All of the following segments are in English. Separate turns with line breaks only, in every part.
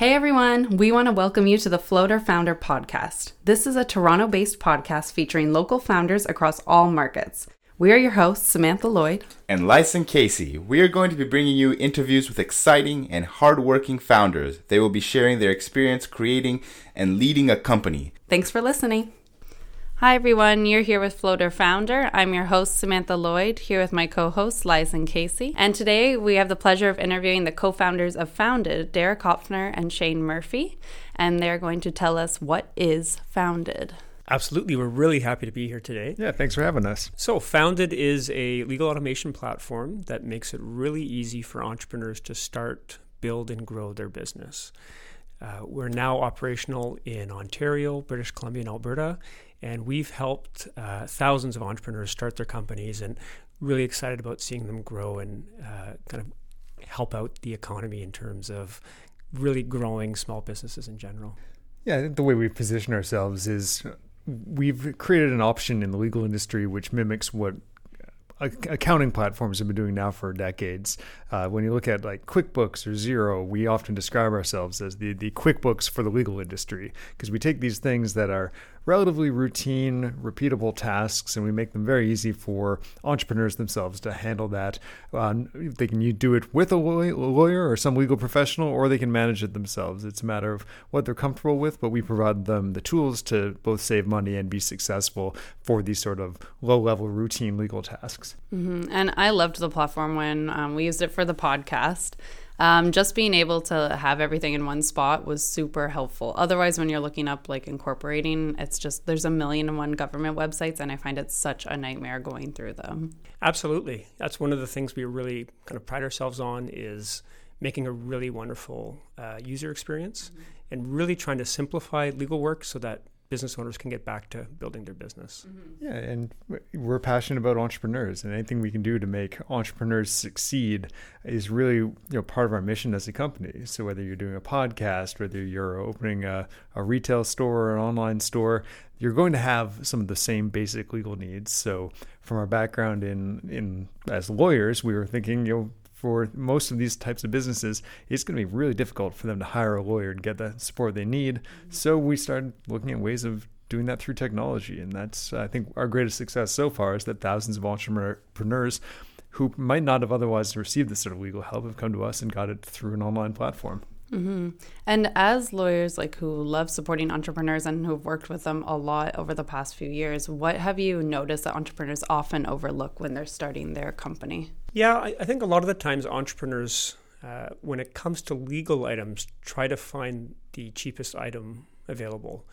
Hey everyone, we want to welcome you to the Floater Founder Podcast. This is a Toronto based podcast featuring local founders across all markets. We are your hosts, Samantha Lloyd
and Lyson Casey. We are going to be bringing you interviews with exciting and hardworking founders. They will be sharing their experience creating and leading a company.
Thanks for listening. Hi, everyone. You're here with Floater Founder. I'm your host, Samantha Lloyd, here with my co host, Lyson Casey. And today we have the pleasure of interviewing the co founders of Founded, Derek Hopfner and Shane Murphy. And they're going to tell us what is Founded.
Absolutely. We're really happy to be here today.
Yeah, thanks for having us.
So, Founded is a legal automation platform that makes it really easy for entrepreneurs to start, build, and grow their business. Uh, we're now operational in Ontario, British Columbia, and Alberta, and we've helped uh, thousands of entrepreneurs start their companies and really excited about seeing them grow and uh, kind of help out the economy in terms of really growing small businesses in general.
Yeah, I think the way we position ourselves is we've created an option in the legal industry which mimics what accounting platforms have been doing now for decades. Uh, when you look at like QuickBooks or Xero, we often describe ourselves as the, the QuickBooks for the legal industry because we take these things that are relatively routine, repeatable tasks, and we make them very easy for entrepreneurs themselves to handle that. Uh, they can do it with a lawyer or some legal professional, or they can manage it themselves. It's a matter of what they're comfortable with, but we provide them the tools to both save money and be successful for these sort of low level routine legal tasks.
Mm-hmm. And I loved the platform when um, we used it for the podcast um, just being able to have everything in one spot was super helpful. Otherwise, when you're looking up like incorporating, it's just there's a million and one government websites, and I find it such a nightmare going through them.
Absolutely, that's one of the things we really kind of pride ourselves on is making a really wonderful uh, user experience mm-hmm. and really trying to simplify legal work so that business owners can get back to building their business.
Mm-hmm. Yeah, and we're passionate about entrepreneurs, and anything we can do to make entrepreneurs succeed is really you know part of our mission as a company. So whether you're doing a podcast, whether you're opening a, a retail store or an online store, you're going to have some of the same basic legal needs. So from our background in in as lawyers, we were thinking you know for most of these types of businesses, it's going to be really difficult for them to hire a lawyer and get the support they need. Mm-hmm. So we started looking at ways of doing that through technology. And that's, I think, our greatest success so far is that thousands of entrepreneurs who might not have otherwise received this sort of legal help have come to us and got it through an online platform.
Mm-hmm. And as lawyers, like who love supporting entrepreneurs and who've worked with them a lot over the past few years, what have you noticed that entrepreneurs often overlook when they're starting their company?
Yeah, I, I think a lot of the times entrepreneurs, uh, when it comes to legal items, try to find the cheapest item available.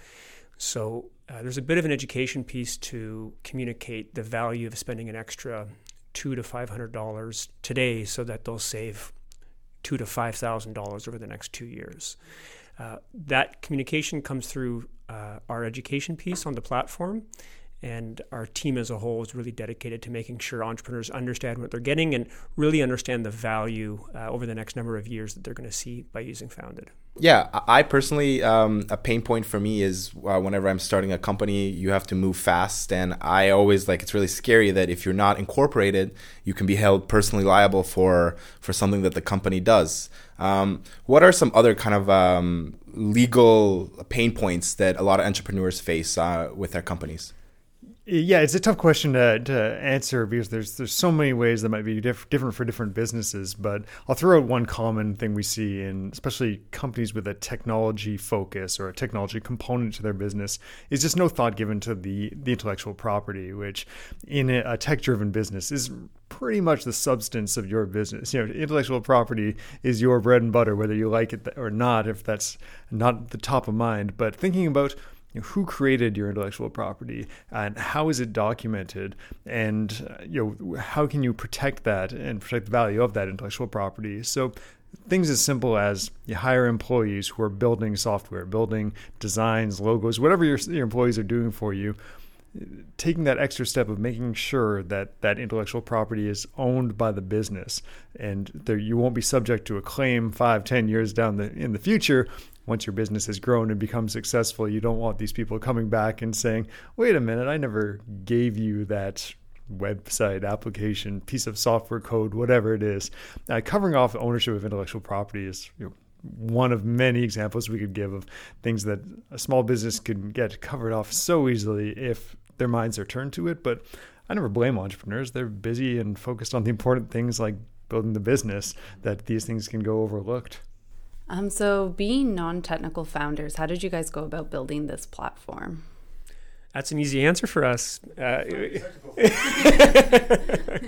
So uh, there's a bit of an education piece to communicate the value of spending an extra two to five hundred dollars today, so that they'll save two to five thousand dollars over the next two years. Uh, that communication comes through uh, our education piece on the platform, and our team as a whole is really dedicated to making sure entrepreneurs understand what they're getting and really understand the value uh, over the next number of years that they're going to see by using Founded.
Yeah, I personally, um, a pain point for me is uh, whenever I'm starting a company, you have to move fast. And I always like it's really scary that if you're not incorporated, you can be held personally liable for, for something that the company does. Um, what are some other kind of um, legal pain points that a lot of entrepreneurs face uh, with their companies?
Yeah, it's a tough question to, to answer because there's there's so many ways that might be diff- different for different businesses. But I'll throw out one common thing we see in especially companies with a technology focus or a technology component to their business is just no thought given to the the intellectual property, which in a, a tech-driven business is pretty much the substance of your business. You know, intellectual property is your bread and butter, whether you like it or not. If that's not the top of mind, but thinking about you know, who created your intellectual property and how is it documented? And uh, you know how can you protect that and protect the value of that intellectual property? So things as simple as you hire employees who are building software building designs logos whatever your, your employees are doing for you taking that extra step of making sure that that intellectual property is owned by the business and there, you won't be subject to a claim five ten years down the in the future once your business has grown and become successful, you don't want these people coming back and saying, wait a minute, I never gave you that website, application, piece of software code, whatever it is. Uh, covering off ownership of intellectual property is you know, one of many examples we could give of things that a small business could get covered off so easily if their minds are turned to it. But I never blame entrepreneurs. They're busy and focused on the important things like building the business that these things can go overlooked.
Um, so, being non technical founders, how did you guys go about building this platform?
That's an easy answer for us. Uh,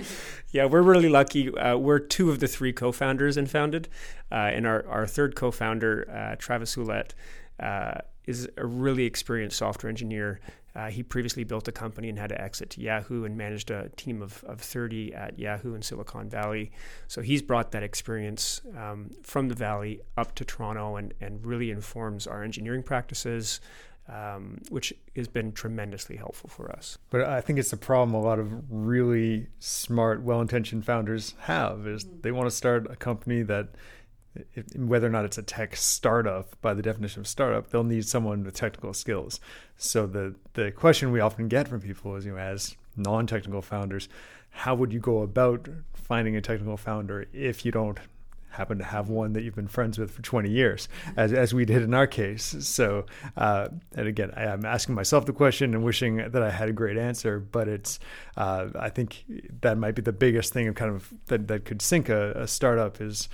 yeah, we're really lucky. Uh, we're two of the three co-founders and founded, uh, and our, our third co-founder, uh, Travis Ouellette, uh, is a really experienced software engineer. Uh, he previously built a company and had to exit to Yahoo and managed a team of, of 30 at Yahoo in Silicon Valley. So he's brought that experience um, from the Valley up to Toronto and, and really informs our engineering practices, um, which has been tremendously helpful for us.
But I think it's a problem a lot of really smart, well-intentioned founders have is they want to start a company that whether or not it's a tech startup by the definition of startup they'll need someone with technical skills so the the question we often get from people is you know as non-technical founders how would you go about finding a technical founder if you don't happen to have one that you've been friends with for 20 years, as, as we did in our case. So, uh, and again, I, am asking myself the question and wishing that I had a great answer, but it's, uh, I think that might be the biggest thing of kind of that, that could sink a, a startup is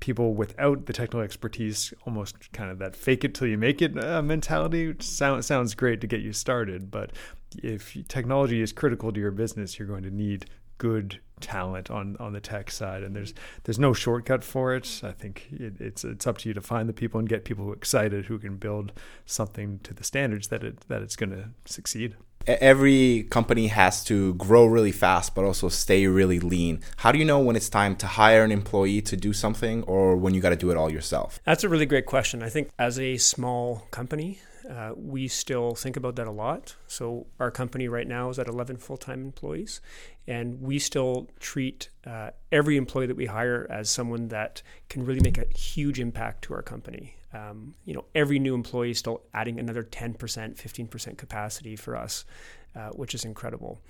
people without the technical expertise, almost kind of that fake it till you make it uh, mentality. Sound, sounds great to get you started, but if technology is critical to your business, you're going to need good talent on on the tech side and there's there's no shortcut for it i think it, it's it's up to you to find the people and get people excited who can build something to the standards that it that it's going to succeed
every company has to grow really fast but also stay really lean how do you know when it's time to hire an employee to do something or when you got to do it all yourself
that's a really great question i think as a small company uh, we still think about that a lot. So, our company right now is at 11 full time employees, and we still treat uh, every employee that we hire as someone that can really make a huge impact to our company. Um, you know, every new employee is still adding another 10%, 15% capacity for us, uh, which is incredible.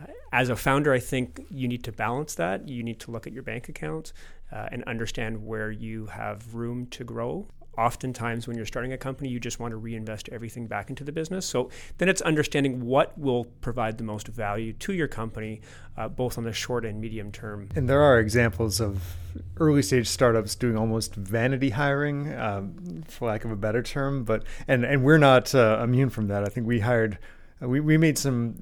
Uh, as a founder, I think you need to balance that. You need to look at your bank account uh, and understand where you have room to grow oftentimes when you're starting a company, you just want to reinvest everything back into the business. So then it's understanding what will provide the most value to your company, uh, both on the short and medium term.
And there are examples of early stage startups doing almost vanity hiring, um, for lack of a better term. But and and we're not uh, immune from that. I think we hired, uh, we we made some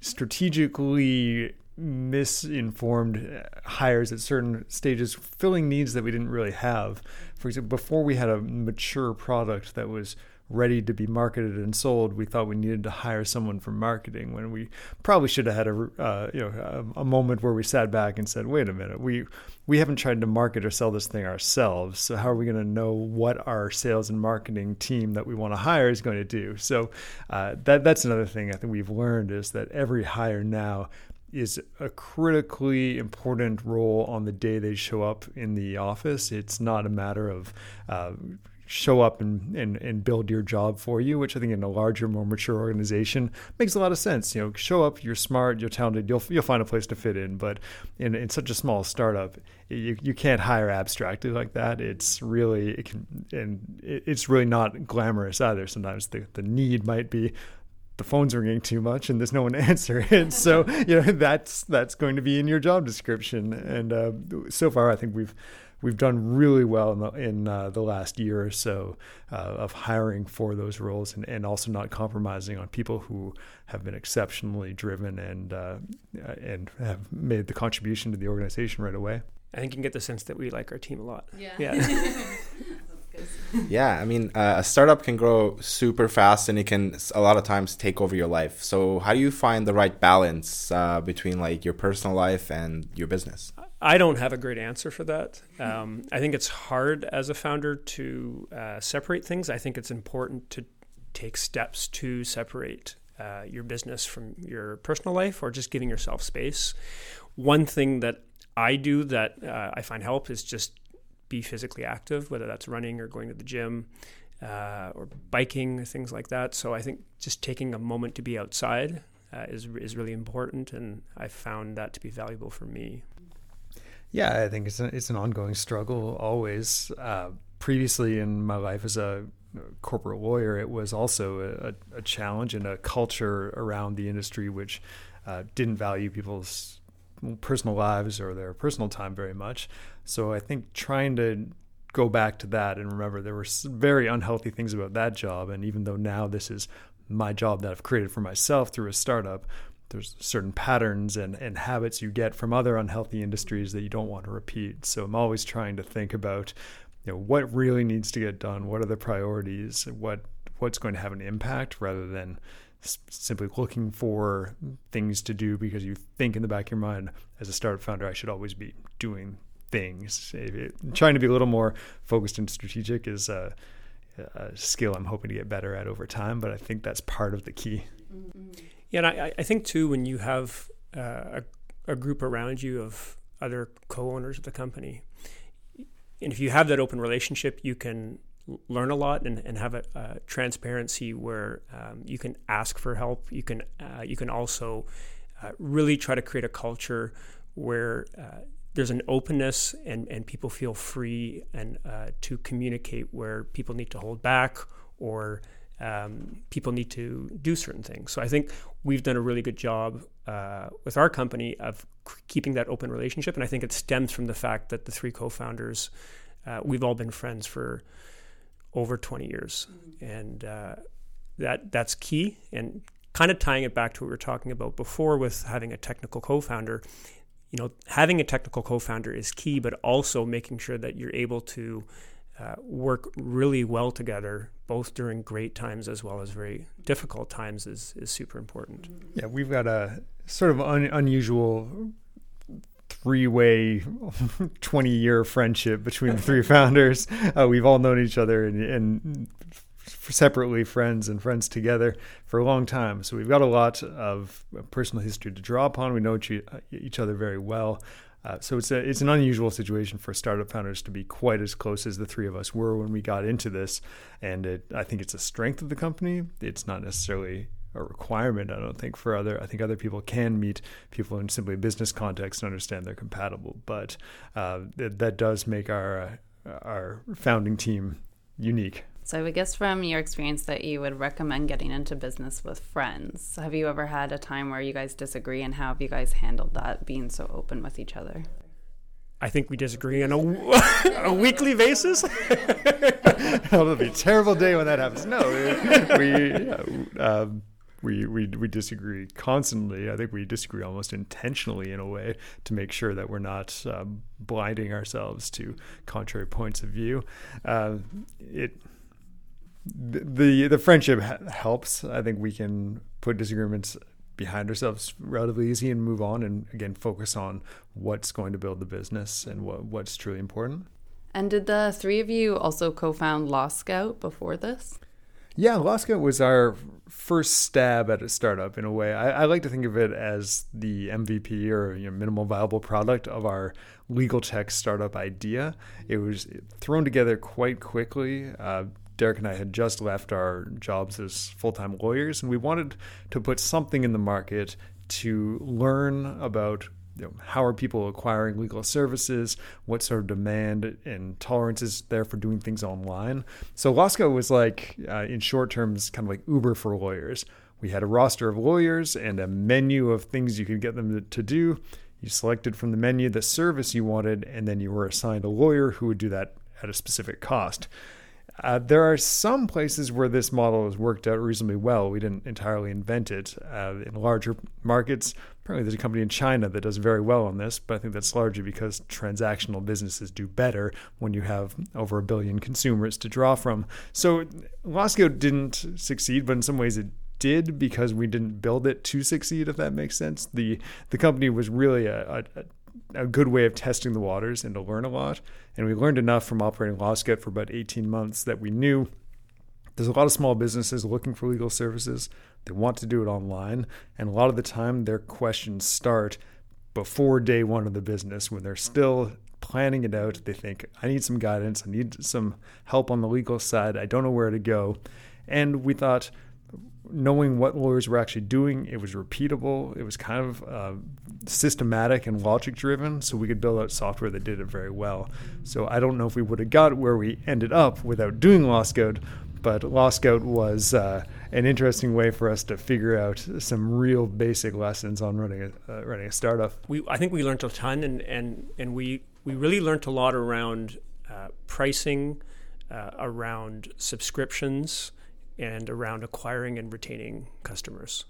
strategically misinformed hires at certain stages, filling needs that we didn't really have. For example, before we had a mature product that was ready to be marketed and sold, we thought we needed to hire someone for marketing when we probably should have had a uh, you know a, a, moment where we sat back and said, "Wait a minute, we we haven't tried to market or sell this thing ourselves. So how are we going to know what our sales and marketing team that we want to hire is going to do?" So uh, that that's another thing I think we've learned is that every hire now is a critically important role on the day they show up in the office. It's not a matter of uh, show up and, and, and build your job for you, which I think in a larger, more mature organization makes a lot of sense. You know, show up, you're smart, you're talented, you'll, you'll find a place to fit in. But in, in such a small startup, you, you can't hire abstractly like that. It's really, it can, and it's really not glamorous either. Sometimes the, the need might be the phone's ringing too much and there's no one to answer it. so you know that's that's going to be in your job description. And uh, so far, I think we've we've done really well in the, in, uh, the last year or so uh, of hiring for those roles and, and also not compromising on people who have been exceptionally driven and uh, and have made the contribution to the organization right away.
I think you can get the sense that we like our team a lot.
Yeah.
Yeah.
yeah, I mean, uh, a startup can grow super fast and it can a lot of times take over your life. So, how do you find the right balance uh, between like your personal life and your business?
I don't have a great answer for that. Um, I think it's hard as a founder to uh, separate things. I think it's important to take steps to separate uh, your business from your personal life or just giving yourself space. One thing that I do that uh, I find help is just be physically active, whether that's running or going to the gym uh, or biking, things like that. So I think just taking a moment to be outside uh, is is really important, and I found that to be valuable for me.
Yeah, I think it's an, it's an ongoing struggle always. Uh, previously in my life as a corporate lawyer, it was also a, a challenge and a culture around the industry which uh, didn't value people's personal lives or their personal time very much. So I think trying to go back to that and remember there were very unhealthy things about that job. And even though now this is my job that I've created for myself through a startup, there's certain patterns and, and habits you get from other unhealthy industries that you don't want to repeat. So I'm always trying to think about, you know, what really needs to get done, what are the priorities, what what's going to have an impact, rather than simply looking for things to do because you think in the back of your mind, as a startup founder, I should always be doing things. Trying to be a little more focused and strategic is a, a skill I'm hoping to get better at over time, but I think that's part of the key.
Yeah, and I, I think too when you have uh, a, a group around you of other co-owners of the company, and if you have that open relationship, you can learn a lot and, and have a, transparency where um, you can ask for help. You can uh, you can also uh, really try to create a culture where uh, there's an openness and, and people feel free and uh, to communicate where people need to hold back or um, people need to do certain things. So I think we've done a really good job uh, with our company of keeping that open relationship, and I think it stems from the fact that the three co-founders, uh, we've all been friends for over 20 years, and uh, that that's key. And kind of tying it back to what we were talking about before with having a technical co-founder. You know, having a technical co-founder is key, but also making sure that you're able to uh, work really well together, both during great times as well as very difficult times, is is super important.
Yeah, we've got a sort of un- unusual three-way 20-year friendship between the three founders. Uh, we've all known each other and, and separately friends and friends together for a long time. So we've got a lot of personal history to draw upon. We know each other very well. Uh, so it's a it's an unusual situation for startup founders to be quite as close as the three of us were when we got into this, and it, I think it's a strength of the company. It's not necessarily a requirement. I don't think for other. I think other people can meet people in simply business context and understand they're compatible. But uh, that, that does make our uh, our founding team unique.
So I guess from your experience that you would recommend getting into business with friends. Have you ever had a time where you guys disagree and how have you guys handled that being so open with each other?
I think we disagree on a, a weekly basis.
It'll be a terrible day when that happens. No, we, um, we, we, we disagree constantly. I think we disagree almost intentionally in a way to make sure that we're not um, blinding ourselves to contrary points of view. Uh, it the the friendship helps. I think we can put disagreements behind ourselves relatively easy and move on and again focus on what's going to build the business and what what's truly important.
And did the three of you also co-found Law Scout before this?
Yeah, Law was our first stab at a startup in a way. I, I, like to think of it as the MVP or you know, minimal viable product of our legal tech startup idea. It was thrown together quite quickly. Uh, Derek and I had just left our jobs as full time lawyers, and we wanted to put something in the market to learn about you know, how are people acquiring legal services, what sort of demand and tolerance is there for doing things online. So Law Scout was like, uh, in short terms, kind of like Uber for lawyers. We had a roster of lawyers and a menu of things you could get them to, to do. You selected from the menu the service you wanted, and then you were assigned a lawyer who would do that at a specific cost. Uh, there are some places where this model has worked out reasonably well. We didn't entirely invent it. Uh, in larger markets, apparently there's a company in China that does very well on this, but I think that's largely because transactional businesses do better when you have over a billion consumers to draw from. So Law Scout didn't succeed, but in some ways it did because we didn't build it to succeed, if that makes sense. The the company was really a, a, a good way of testing the waters and to learn a lot. And we learned enough from operating Law for about 18 months that we knew there's a lot of small businesses looking for legal services. They want to do it online. And a lot of the time, their questions start before day one of the business when they're still planning it out. They think, I need some guidance. I need some help on the legal side. I don't know where to go. And we thought, knowing what lawyers were actually doing, it was repeatable. It was kind of uh, systematic and logic driven, so we could build out software that did it very well. So I don't know if we would have got where we ended up without doing Law Scout, but Law Scout was uh, an interesting way for us to figure out some real basic lessons on running a uh, running a startup.
We I think we learned a ton, and and and we we really learned a lot around uh, pricing, uh, around subscriptions, and around acquiring and retaining customers,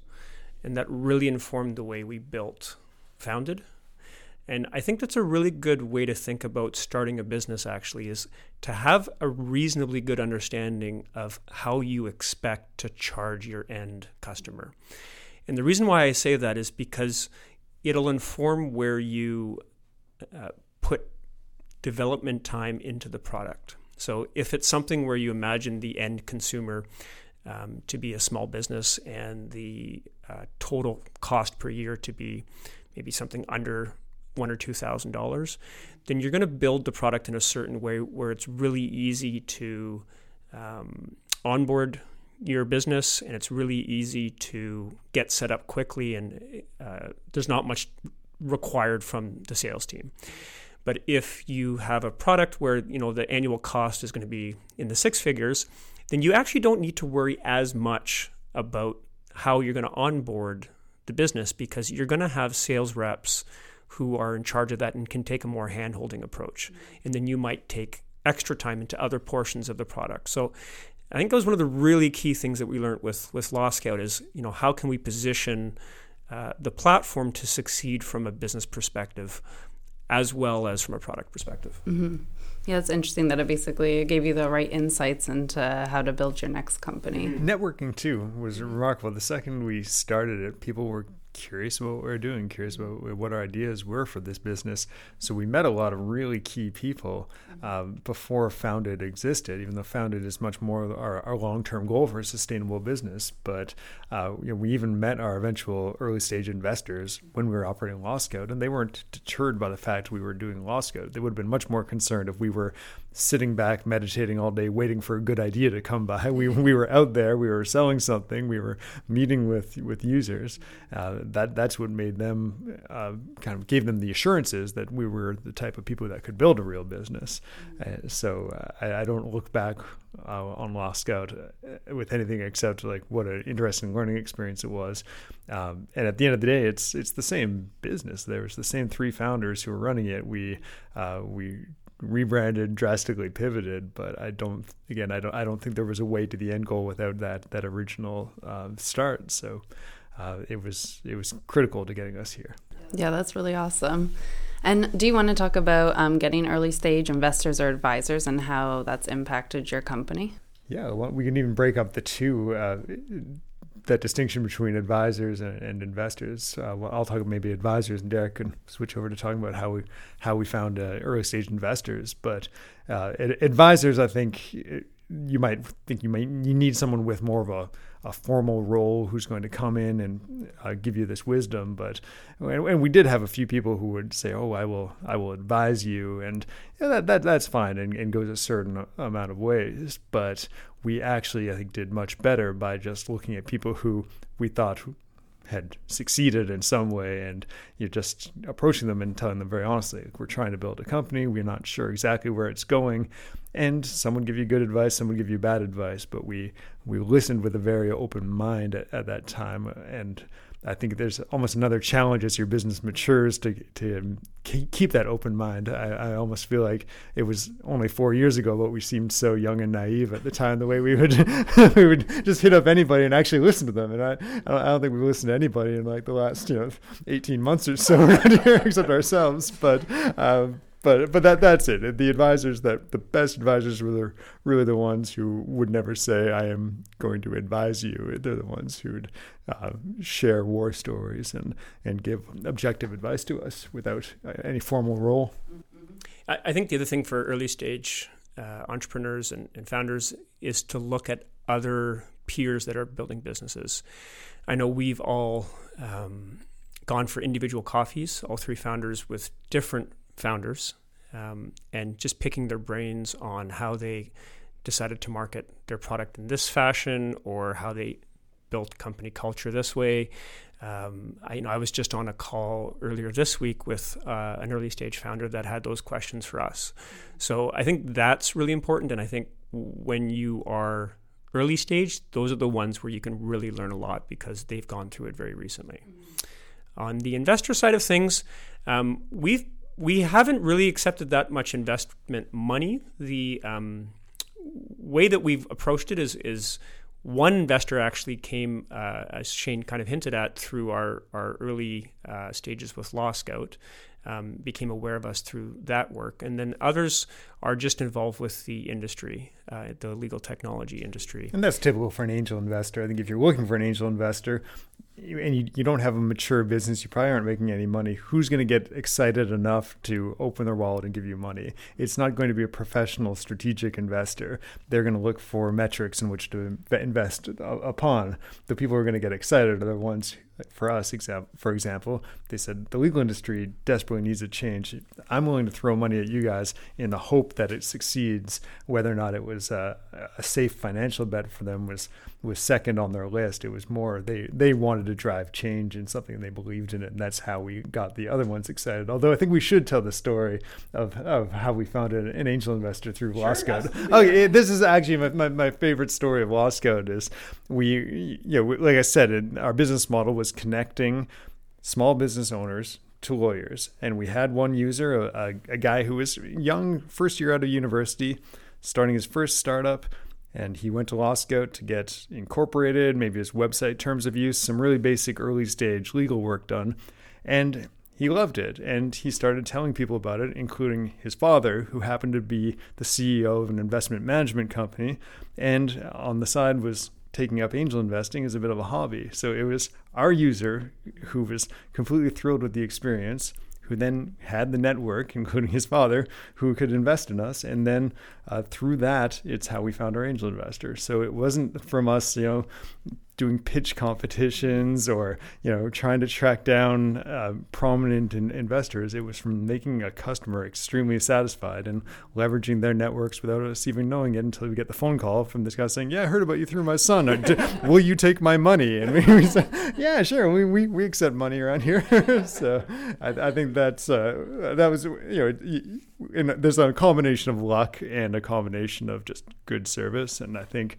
and that really informed the way we built Founded and I think that's a really good way to think about starting a business, actually, is to have a reasonably good understanding of how you expect to charge your end customer. And the reason why I say that is because it'll inform where you uh, put development time into the product. So if it's something where you imagine the end consumer um, to be a small business and the uh, total cost per year to be maybe something under one or two thousand dollars, then you're going to build the product in a certain way where it's really easy to um, onboard your business and it's really easy to get set up quickly and uh, there's not much required from the sales team. But if you have a product where you know the annual cost is going to be in the six figures, then you actually don't need to worry as much about how you're going to onboard the business because you're going to have sales reps who are in charge of that and can take a more hand-holding approach. And then you might take extra time into other portions of the product. So I think that was one of the really key things that we learned with with Law Scout is you know how can we position uh, the platform to succeed from a business perspective as well as from a product perspective.
Mm-hmm. Yeah, it's interesting that it basically gave you the right insights into how to build your next company.
Networking too was remarkable. The second we started it, people were curious about what we are doing, curious about what our ideas were for this business. So we met a lot of really key people um, before Founded existed, even though Founded is much more our, our long term goal for a sustainable business. But uh, you know, we even met our eventual early stage investors when we were operating Law Scout, and they weren't deterred by the fact we were doing Law Scout. They would have been much more concerned if we were sitting back meditating all day waiting for a good idea to come by. We, we were out there we were selling something we were meeting with with users. Uh, that that's what made them uh, kind of gave them the assurances that we were the type of people that could build a real business. Uh, so uh, I, I, don't look back uh, on Law Scout uh, with anything except like what an interesting learning experience it was um, and at the end of the day it's it's the same business there's the same three founders who were running it we we rebranded, drastically pivoted, but I don't. Again, I don't. I don't think there was a way to the end goal without that that original uh, start. So uh, it was it was critical to getting us here.
Yeah, that's really awesome. And do you want to talk about um, getting early stage investors or advisors and how that's impacted your company?
Yeah, well, we can even break up the two. Uh, that distinction between advisors and, and investors. Uh, well, I'll talk maybe advisors, and Derek can switch over to talking about how we how we found uh, early stage investors. But uh, advisors, I think you might think you might you need someone with more of a, a formal role who's going to come in and uh, give you this wisdom. But and, and, we did have a few people who would say, "Oh, I will I will advise you," and that, that that's fine and, and goes a certain amount of ways. But we actually I think did much better by just looking at people who we thought had succeeded in some way and you're just approaching them and telling them very honestly we're trying to build a company. We're not sure exactly where it's going. And someone give you good advice someone give you bad advice but we we listened with a very open mind at, at that time and I think there's almost another challenge as your business matures to to keep that open mind. I, I, almost feel like it was only four years ago, but we seemed so young and naive at the time. The way we would we would just hit up anybody and actually listen to them. And I I don't think we've listened to anybody in like the last you know 18 months or so around here except ourselves. But um, but but that that's it. The advisors that the best advisors were the, really the ones who would never say, "I am going to advise you." They're the ones who would uh, share war stories and and give objective advice to us without uh, any formal role.
I, I think the other thing for early stage uh, entrepreneurs and, and founders is to look at other peers that are building businesses. I know we've all um, gone for individual coffees, all three founders with different founders um, and just picking their brains on how they decided to market their product in this fashion or how they built company culture this way. Um, I, you know, I was just on a call earlier this week with uh, an early stage founder that had those questions for us. So I think that's really important. And I think when you are early stage, those are the ones where you can really learn a lot because they've gone through it very recently. Mm-hmm. On the investor side of things, um, we've we haven't really accepted that much investment money. The um, way that we've approached it is is one investor actually came, uh, as Shane kind of hinted at, through our, our early uh, stages with Law Scout, um, became aware of us through that work. And then others are just involved with the industry, uh, the legal technology industry.
And that's typical for an angel investor. I think if you're looking for an angel investor, and you, you don't have a mature business, you probably aren't making any money. Who's going to get excited enough to open their wallet and give you money? It's not going to be a professional strategic investor. They're going to look for metrics in which to invest uh, upon. The people who are going to get excited are the ones for us, for example, they said the legal industry desperately needs a change. I'm willing to throw money at you guys in the hope that it succeeds. Whether or not it was a, a safe financial bet for them was was second on their list. It was more they they wanted to drive change in something and they believed in it, and that's how we got the other ones excited. Although I think we should tell the story of, of how we found an angel investor through sure, LawScout. Okay, this is actually my, my, my, favorite story of LawScout is we you know like I said, it, our business model was connecting small business owners to lawyers, and we had one user, a, a, a guy who was young, first year out of university, starting his first startup. And he went to Law Scout to get incorporated, maybe his website terms of use, some really basic early stage legal work done. And he loved it. And he started telling people about it, including his father, who happened to be the CEO of an investment management company, and on the side was taking up angel investing as a bit of a hobby. So it was our user who was completely thrilled with the experience who then had the network, including his father, who could invest in us. And then uh, through that, it's how we found our angel investor. So it wasn't from us, you know, doing pitch competitions or you know trying to track down uh, prominent in- investors. It was from making a customer extremely satisfied and leveraging their networks without us even knowing it until we get the phone call from this guy saying, "Yeah, I heard about you through my son. Will you take my money?" And we, we said, "Yeah, sure. We, we, we accept money around here." so I, I, think that's uh, that was you know. there's a combination of luck and a combination of just good service, and I think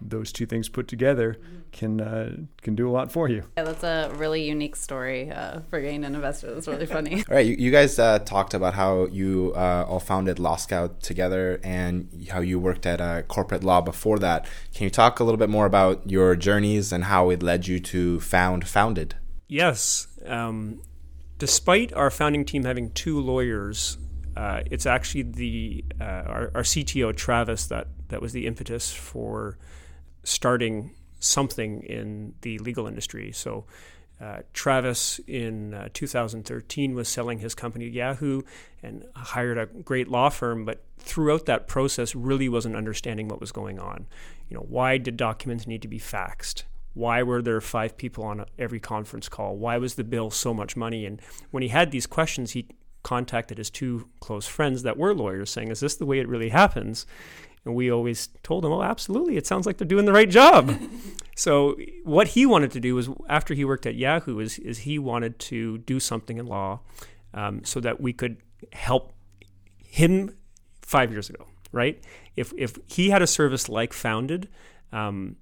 those two things put together can uh, can do a lot for you.
Yeah, that's a really unique story uh, for getting an investor. That's really funny.
all right, you, you guys uh, talked about how you uh, all founded Law Scout together and how you worked at uh, corporate law before that. Can you talk a little bit more about your journeys and how it led you to found Founded?
Yes. Um, despite our founding team having two lawyers, uh, it's actually the our, our CTO Travis that that was the impetus for starting something in the legal industry. So, uh, Travis in uh, 2013 was selling his company to Yahoo and hired a great law firm, but throughout that process, really wasn't understanding what was going on. You know, why did documents need to be faxed? Why were there five people on every conference call? Why was the bill so much money? And when he had these questions, he contacted his two close friends that were lawyers, saying, "Is this the way it really happens?" And we always told him, oh, absolutely. It sounds like they're doing the right job. so what he wanted to do was after he worked at Yahoo is, is he wanted to do something in law um, so that we could help him five years ago, right? If, if he had a service like Founded, um,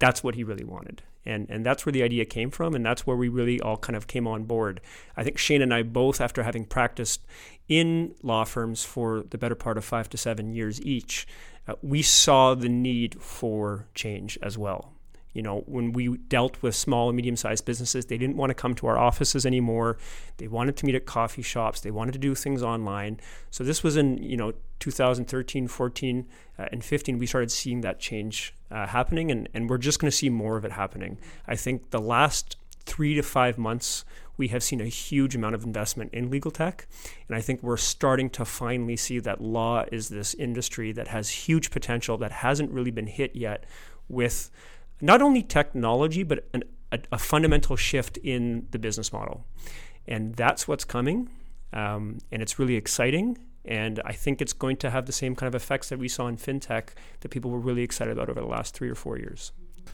that's what he really wanted. And, and that's where the idea came from, and that's where we really all kind of came on board. I think Shane and I both, after having practiced in law firms for the better part of five to seven years each, uh, we saw the need for change as well. You know, when we dealt with small and medium sized businesses, they didn't want to come to our offices anymore. They wanted to meet at coffee shops. They wanted to do things online. So this was in, you know, 2013, 14, uh, and 15. We started seeing that change uh, happening, and, and we're just going to see more of it happening. I think the last three to five months we have seen a huge amount of investment in legal tech. And I think we're starting to finally see that law is this industry that has huge potential that hasn't really been hit yet with not only technology, but an, a, a, fundamental shift in the business model. And that's what's coming. Um, and it's really exciting. And I think it's going to have the same kind of effects that we saw in fintech that people were really excited about over the last three or four years.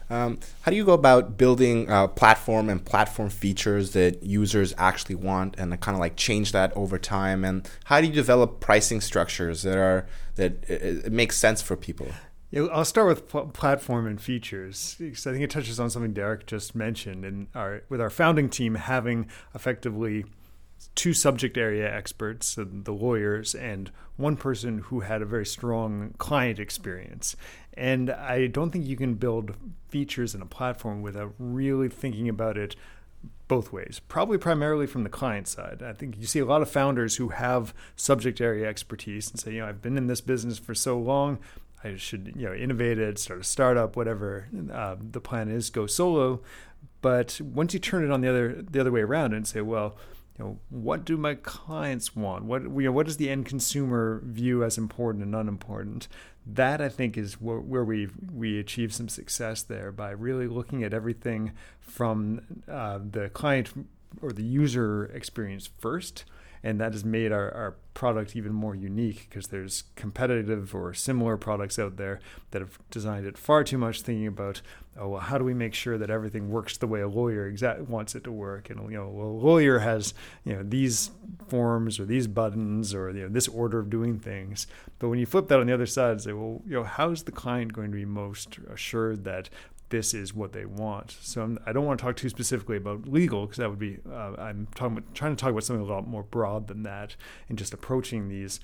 Um, how do you go about building a platform and platform features that users actually want, and kind of like change that over time? And how do you develop pricing structures that are that it, it makes sense for people?
Yeah, I'll start with pl- platform and features because I think it touches on something Derek just mentioned, and our with our founding team having effectively two subject area experts, the lawyers, and one person who had a very strong client experience. And I don't think you can build features in a platform without really thinking about it both ways. Probably primarily from the client side. I think you see a lot of founders who have subject area expertise and say, you know, I've been in this business for so long. I should, you know, innovate it, start a startup, whatever uh, the plan is, go solo. But once you turn it on the other the other way around and say, well, you know, what do my clients want? What you know, what does the end consumer view as important and unimportant? That I think is where, where we we achieve some success there by really looking at everything from uh, the client or the user experience first, and that has made our, our product even more unique because there's competitive or similar products out there that have designed it far too much thinking about oh well how do we make sure that everything works the way a lawyer exact wants it to work? And you know well, a lawyer has you know these forms or these buttons or you know this order of doing things. But when you flip that on the other side and say well you know how's the client going to be most assured that this is what they want. So I'm, I do not want to talk too specifically about legal because that would be uh, I'm talking about, trying to talk about something a lot more broad than that and just approaching these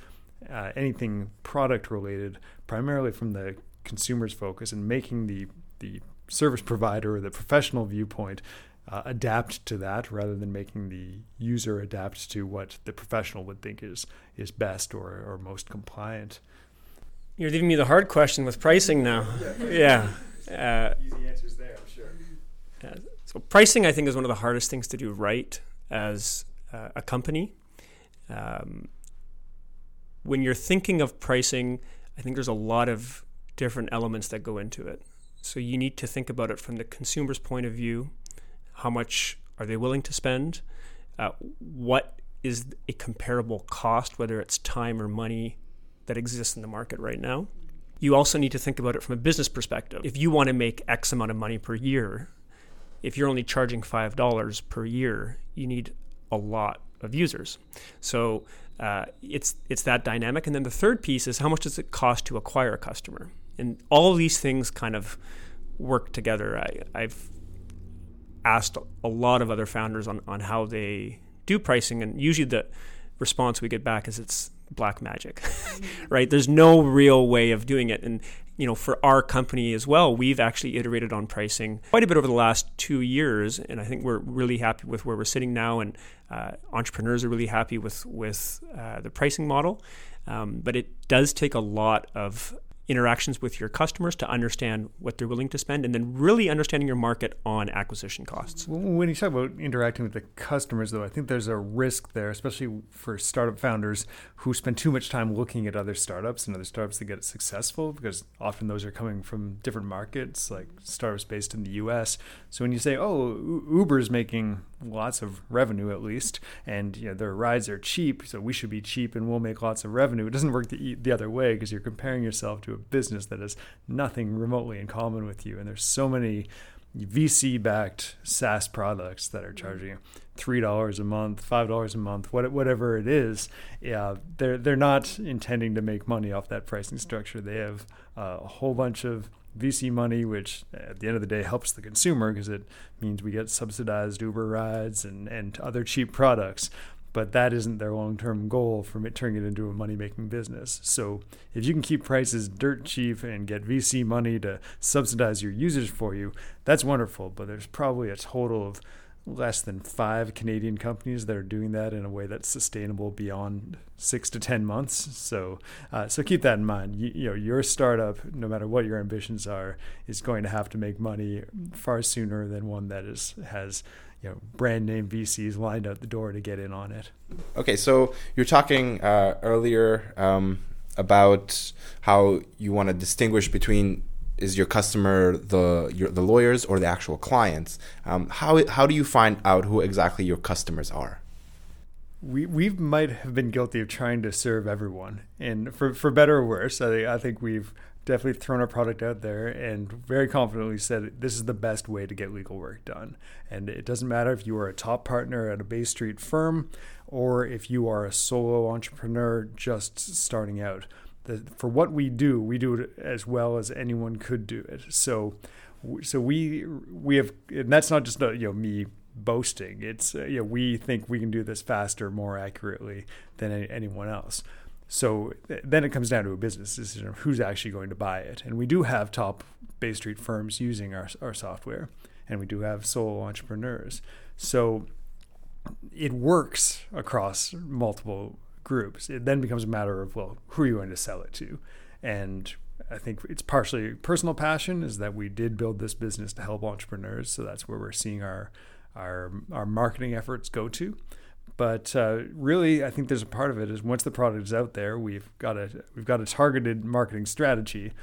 uh, anything product related primarily from the consumer's focus and making the the service provider or the professional viewpoint uh, adapt to that rather than making the user adapt to what the professional would think is is best or, or most compliant.
You're leaving me the hard question with pricing now. yeah.
Uh, Easy answers there, I'm sure.
Uh, so pricing, I think, is one of the hardest things to do right as uh, a company. Um, when you're thinking of pricing, I think there's a lot of different elements that go into it. So you need to think about it from the consumer's point of view. How much are they willing to spend? Uh, what is a comparable cost, whether it's time or money, that exists in the market right now? You also need to think about it from a business perspective. If you want to make X amount of money per year, if you're only charging $5 per year, you need a lot of users. So uh, it's it's that dynamic. And then the third piece is how much does it cost to acquire a customer? And all these things kind of work together. I, I've asked a lot of other founders on, on how they do pricing, and usually the response we get back is it's black magic, right? There's no real way of doing it. And, you know, for our company as well, we've actually iterated on pricing quite a bit over the last two years. And I think we're really happy with where we're sitting now. And uh, entrepreneurs are really happy with, with uh, the pricing model. Um, but it does take a lot of interactions with your customers to understand what they're willing to spend and then really understanding your market on acquisition costs.
When you talk about interacting with the customers, though, I think there's a risk there, especially for startup founders who spend too much time looking at other startups and other startups that get successful because often those are coming from different markets, like startups based in the US. So when you say, oh, Uber's making lots of revenue at least, and you know their rides are cheap, so we should be cheap and we'll make lots of revenue. It doesn't work the, the other way because you're comparing yourself to a business that has nothing remotely in common with you, and there's so many VC-backed SaaS products that are charging you three dollars a month, five dollars a month, whatever it is. Yeah, they're they're not intending to make money off that pricing structure. They have uh, a whole bunch of VC money, which at the end of the day helps the consumer because it means we get subsidized Uber rides and, and other cheap products. But that isn't their long term goal from it turning it into a money making business. So if you can keep prices dirt cheap and get VC money to subsidize your users for you, that's wonderful. But there's probably a total of less than five Canadian companies that are doing that in a way that's sustainable beyond six to ten months. So, uh, so keep that in mind. You, you, know, your startup, no matter what your ambitions are, is going to have to make money far sooner than one that is has you know brand name VCs lined out the door to get in on it.
Okay, so you're talking uh, earlier um, about how you want to distinguish between is your customer the your, the lawyers or the actual clients? Um, how how do you find out who exactly your customers are?
We we might have been guilty of trying to serve everyone, and for for better or worse, I, I think we've definitely thrown our product out there and very confidently said this is the best way to get legal work done. And it doesn't matter if you are a top partner at a Bay Street firm or if you are a solo entrepreneur just starting out. The, for what we do, we do it as well as anyone could do it. So, so we we have, and that's not just uh, you know me boasting. It's uh, you know we think we can do this faster, more accurately than any, anyone else. So then it comes down to a business decision of who's actually going to buy it. And we do have top Bay Street firms using our, our software, and we do have solo entrepreneurs. So it works across multiple groups. It then becomes a matter of, well, who are you going to sell it to? And I think it's partially personal passion is that we did build this business to help entrepreneurs. So that's where we're seeing our our our marketing efforts go to. But uh, really, I think there's a part of it is once the product is out there, we've got a we've got a targeted marketing strategy.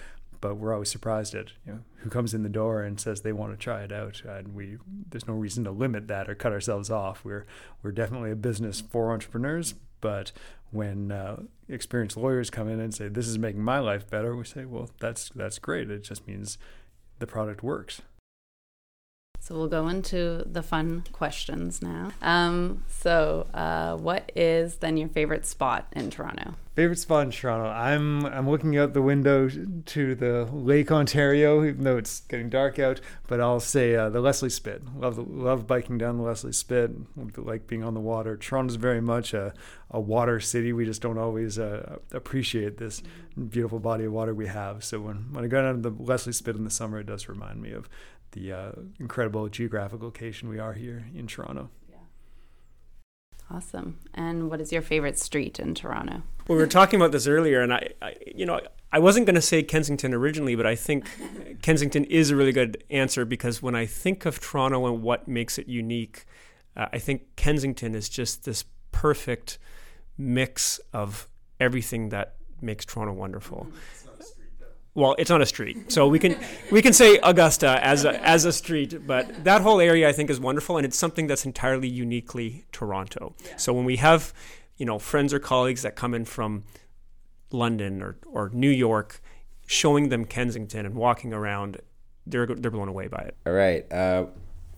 But we're always surprised at you know, who comes in the door and says they want to try it out, and we there's no reason to limit that or cut ourselves off. We're we're definitely a business for entrepreneurs, but when uh, experienced lawyers come in and say this is making my life better, we say, well, that's that's great. It just means the product works.
So we'll go into the fun questions now. Um, so, uh, what is then your favorite spot in Toronto?
Favorite spot in Toronto. I'm I'm looking out the window to the Lake Ontario, even though it's getting dark out. But I'll say uh, the Leslie Spit. Love love biking down the Leslie Spit. Like being on the water. Toronto's very much a, a water city. We just don't always uh, appreciate this beautiful body of water we have. So when when I go down to the Leslie Spit in the summer, it does remind me of the uh, incredible geographic location we are here in Toronto.
Awesome. And what is your favorite street in Toronto?
Well, we were talking about this earlier, and I, I you know, I wasn't going to say Kensington originally, but I think Kensington is a really good answer because when I think of Toronto and what makes it unique, uh, I think Kensington is just this perfect mix of everything that makes Toronto wonderful. Well, it's on a street, so we can we can say Augusta as a, as a street, but that whole area I think is wonderful, and it's something that's entirely uniquely Toronto. Yeah. So when we have, you know, friends or colleagues that come in from London or or New York, showing them Kensington and walking around, they're they're blown away by it.
All right, uh,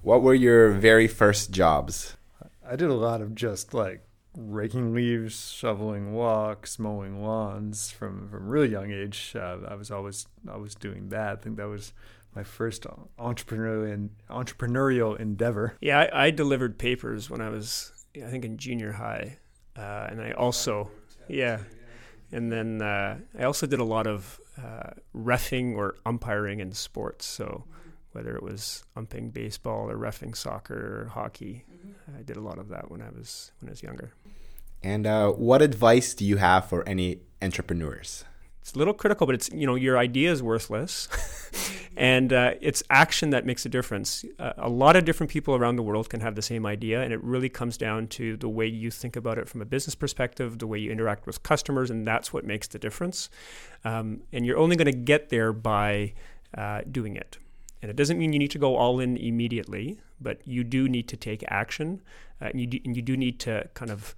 what were your very first jobs?
I did a lot of just like raking leaves, shoveling walks, mowing lawns from from really young age. Uh, I was always always doing that. I think that was my first entrepreneurial entrepreneurial endeavor.
Yeah, I, I, delivered papers when I was I think in junior high, uh, and I also yeah, and then uh, I also did a lot of uh, refing or umpiring in sports. So whether it was umping baseball or refing soccer or hockey. Mm-hmm. I did a lot of that when I was when I was younger.
And uh, what advice do you have for any entrepreneurs?
It's a little critical, but it's you know your idea is worthless, and uh, it's action that makes a difference. Uh, a lot of different people around the world can have the same idea, and it really comes down to the way you think about it from a business perspective, the way you interact with customers, and that's what makes the difference. Um, and you're only going to get there by uh, doing it. And it doesn't mean you need to go all in immediately, but you do need to take action, uh, and, you do, and you do need to kind of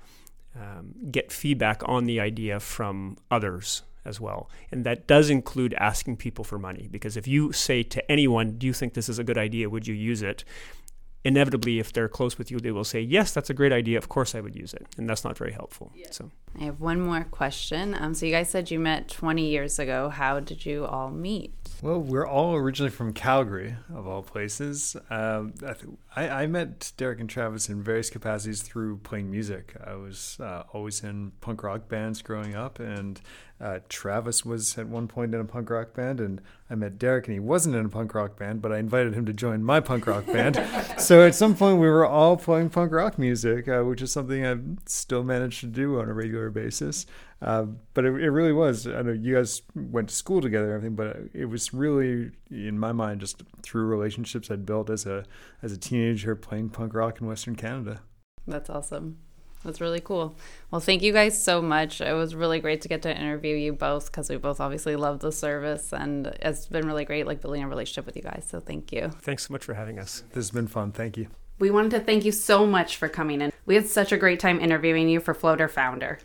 um, get feedback on the idea from others as well. And that does include asking people for money, because if you say to anyone, Do you think this is a good idea? Would you use it? inevitably, if they're close with you, they will say, "Yes, that's a great idea. Of course, I would use it," and that's not very helpful. Yeah. So,
I have one more question. Um, so you guys said you met 20 years ago. How did you all meet?
Well, we're all originally from Calgary, of all places. Um, I, th- I, I, met Derek and Travis in various capacities through playing music. I was uh, always in punk rock bands growing up, and uh, Travis was at one point in a punk rock band, and I met Derek, and he wasn't in a punk rock band, but I invited him to join my punk rock band. so at some point, we were all playing punk rock music, uh, which is something I've still managed to do on a regular basis. Uh, but it, it, really was. I know you guys went to school together and everything, but it was really, in my mind, just through relationships I'd built as a as a teenager playing punk rock in Western Canada.
That's awesome. That's really cool. Well, thank you guys so much. It was really great to get to interview you both because we both obviously love the service and it's been really great like building a relationship with you guys. So thank you.
Thanks so much for having us.
This has been fun. Thank you.
We wanted to thank you so much for coming in. We had such a great time interviewing you for Floater Founder.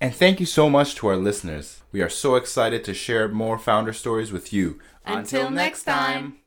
And thank you so much to our listeners. We are so excited to share more founder stories with you.
Until next time.